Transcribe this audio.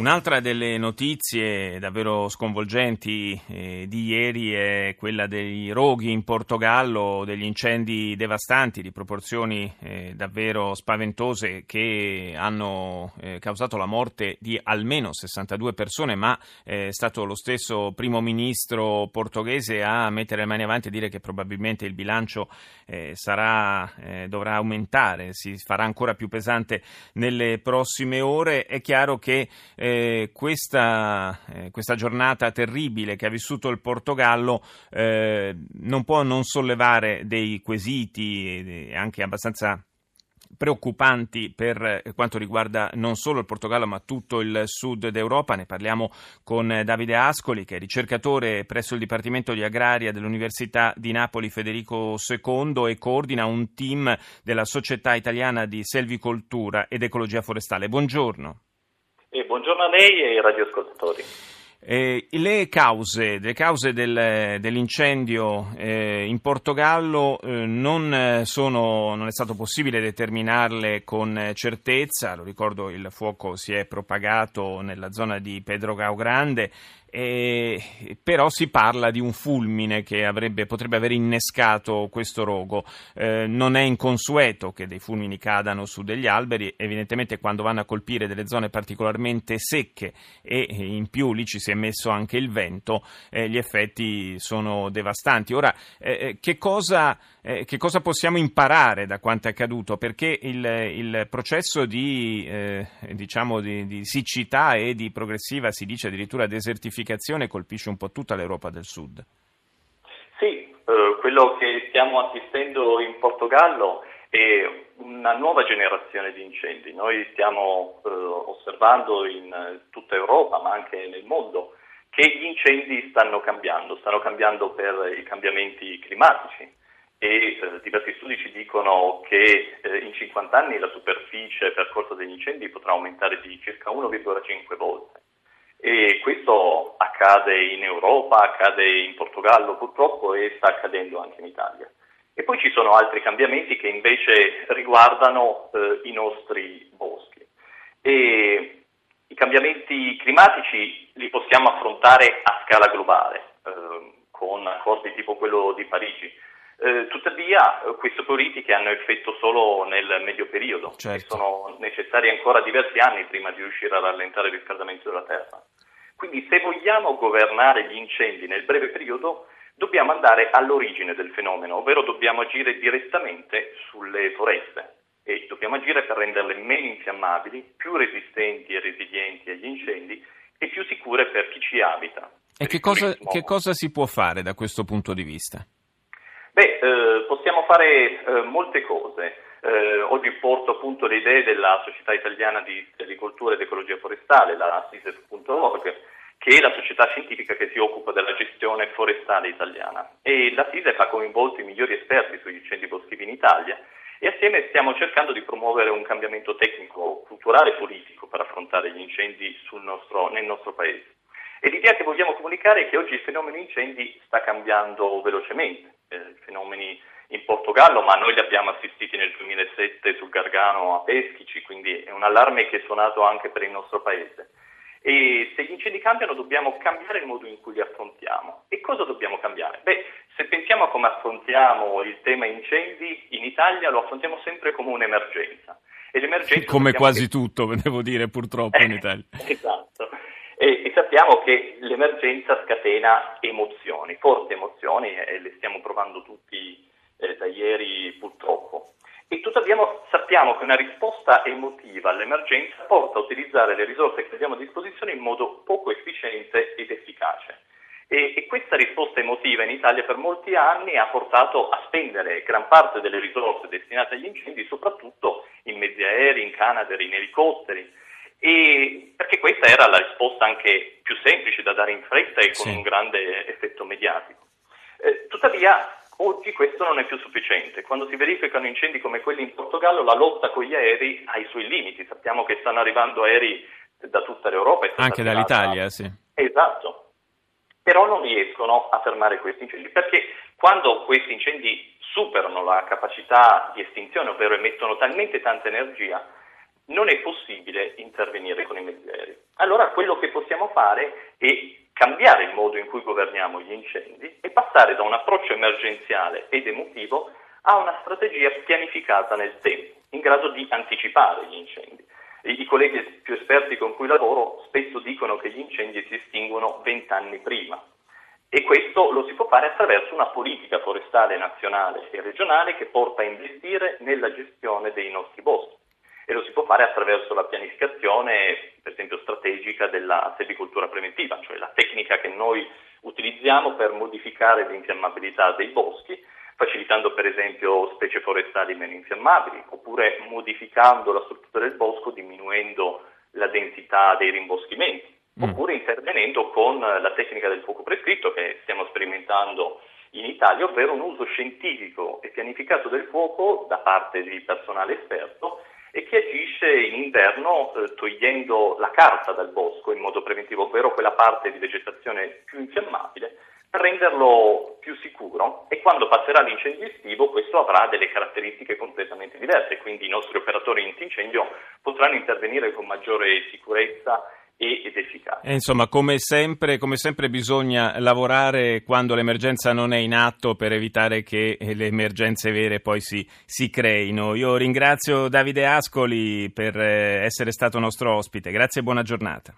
Un'altra delle notizie davvero sconvolgenti eh, di ieri è quella dei roghi in Portogallo, degli incendi devastanti di proporzioni eh, davvero spaventose che hanno eh, causato la morte di almeno 62 persone, ma è stato lo stesso primo ministro portoghese a mettere le mani avanti e dire che probabilmente il bilancio sarà, dovrà aumentare, si farà ancora più pesante nelle prossime ore. È chiaro che questa, eh, questa, giornata terribile che ha vissuto il Portogallo eh, non può non sollevare dei quesiti anche abbastanza preoccupanti per quanto riguarda non solo il Portogallo ma tutto il sud d'Europa. Ne parliamo con Davide Ascoli che è ricercatore presso il Dipartimento di Agraria dell'Università di Napoli Federico II e coordina un team della Società Italiana di Selvicoltura ed Ecologia Forestale. Buongiorno. E buongiorno a lei e ai radioascoltatori. Eh, le cause, le cause del, dell'incendio eh, in Portogallo eh, non, sono, non, è stato possibile determinarle con certezza, lo ricordo il fuoco si è propagato nella zona di Pedro Gao Grande eh, però si parla di un fulmine che avrebbe, potrebbe aver innescato questo rogo. Eh, non è inconsueto che dei fulmini cadano su degli alberi, evidentemente quando vanno a colpire delle zone particolarmente secche e in più lì ci si è messo anche il vento, eh, gli effetti sono devastanti. Ora, eh, eh, che cosa, eh, che, cosa, possiamo imparare da quanto è accaduto? Perché il, il processo di, diciamo di, di siccità e di progressiva, si dice addirittura desertificazione, desertificazione colpisce un po' tutta l'Europa del Sud. Sì, eh, quello che stiamo assistendo in Portogallo è una nuova generazione di incendi. Noi stiamo eh, osservando in tutta Europa, ma anche nel mondo, che gli incendi stanno cambiando, stanno cambiando per i cambiamenti climatici e eh, diversi studi ci dicono che eh, in 50 anni la superficie percorsa degli incendi potrà aumentare di circa 1,5 volte. E questo accade in Europa, accade in Portogallo purtroppo e sta accadendo anche in Italia. E poi ci sono altri cambiamenti che invece riguardano eh, i nostri boschi. E I cambiamenti climatici li possiamo affrontare a scala globale, eh, con accordi tipo quello di Parigi. Eh, tuttavia queste politiche hanno effetto solo nel medio periodo certo. sono necessari ancora diversi anni prima di riuscire a rallentare il riscaldamento della Terra. Quindi se vogliamo governare gli incendi nel breve periodo dobbiamo andare all'origine del fenomeno, ovvero dobbiamo agire direttamente sulle foreste e dobbiamo agire per renderle meno infiammabili, più resistenti e resilienti agli incendi e più sicure per chi ci abita. E che cosa, che cosa, si può fare da questo punto di vista? Beh, eh, possiamo fare eh, molte cose. Eh, oggi porto appunto le idee della Società Italiana di Agricoltura ed Ecologia Forestale, la SISEF.org, che è la società scientifica che si occupa della gestione forestale italiana. E la SISEF ha coinvolto i migliori esperti sugli incendi boschivi in Italia e assieme stiamo cercando di promuovere un cambiamento tecnico, culturale e politico per affrontare gli incendi nostro, nel nostro paese. E l'idea che vogliamo comunicare è che oggi il fenomeno incendi sta cambiando velocemente. Eh, fenomeni in Portogallo, ma noi li abbiamo assistiti nel 2007 sul Gargano a Peschici, quindi è un allarme che è suonato anche per il nostro paese. E se gli incendi cambiano dobbiamo cambiare il modo in cui li affrontiamo. E cosa dobbiamo cambiare? Beh, se pensiamo a come affrontiamo il tema incendi, in Italia lo affrontiamo sempre come un'emergenza. E l'emergenza come quasi che... tutto, devo dire, purtroppo in Italia. esatto. E, e, sappiamo che l'emergenza scatena emozioni, forti emozioni, e le stiamo provando tutti eh, da ieri purtroppo. E tuttavia sappiamo che una risposta emotiva all'emergenza porta a utilizzare le risorse che abbiamo a disposizione in modo poco efficiente ed efficace. E, e, questa risposta emotiva in Italia per molti anni ha portato a spendere gran parte delle risorse destinate agli incendi, soprattutto in mezzi aerei, in Canadair, in elicotteri, e perché questa era la risposta anche più semplice da dare in fretta e con sì. un grande effetto mediatico. Eh, tuttavia Oggi questo non è più sufficiente. Quando si verificano incendi come quelli in Portogallo, la lotta con gli aerei ha i suoi limiti. Sappiamo che stanno arrivando aerei da tutta l'Europa. Anche dall'Italia, sì. Esatto. Però non riescono a fermare questi incendi, perché quando questi incendi superano la capacità di estinzione, ovvero emettono talmente tanta energia, non è possibile intervenire con i mezzi aerei. Allora quello che possiamo fare è cambiare il modo in cui governiamo gli incendi e passare da un approccio emergenziale ed emotivo a una strategia pianificata nel tempo, in grado di anticipare gli incendi. I, colleghi più esperti con cui lavoro spesso dicono che gli incendi si estinguono vent'anni prima e questo lo si può fare attraverso una politica forestale nazionale e regionale che porta a investire nella gestione dei nostri boschi e lo si può fare attraverso la pianificazione, per esempio strategica, della selvicoltura preventiva, cioè la tecnica che noi utilizziamo per modificare l'infiammabilità dei boschi facilitando per esempio specie forestali meno infiammabili, oppure modificando la struttura del bosco diminuendo la densità dei rimboschimenti, mm. oppure intervenendo con la tecnica del fuoco prescritto che stiamo sperimentando in Italia, ovvero un uso scientifico e pianificato del fuoco da parte di personale esperto che agisce in inverno eh, togliendo la carta dal bosco in modo preventivo, ovvero quella parte di vegetazione più infiammabile per renderlo più sicuro. E quando passerà l'incendio estivo questo avrà delle caratteristiche completamente diverse, quindi i nostri operatori antincendio potranno intervenire con maggiore sicurezza ed efficacia. E insomma, come sempre, come sempre, bisogna lavorare quando l'emergenza non è in atto per evitare che le emergenze vere poi si, si creino. Io ringrazio Davide Ascoli per eh, essere stato nostro ospite. Grazie e buona giornata.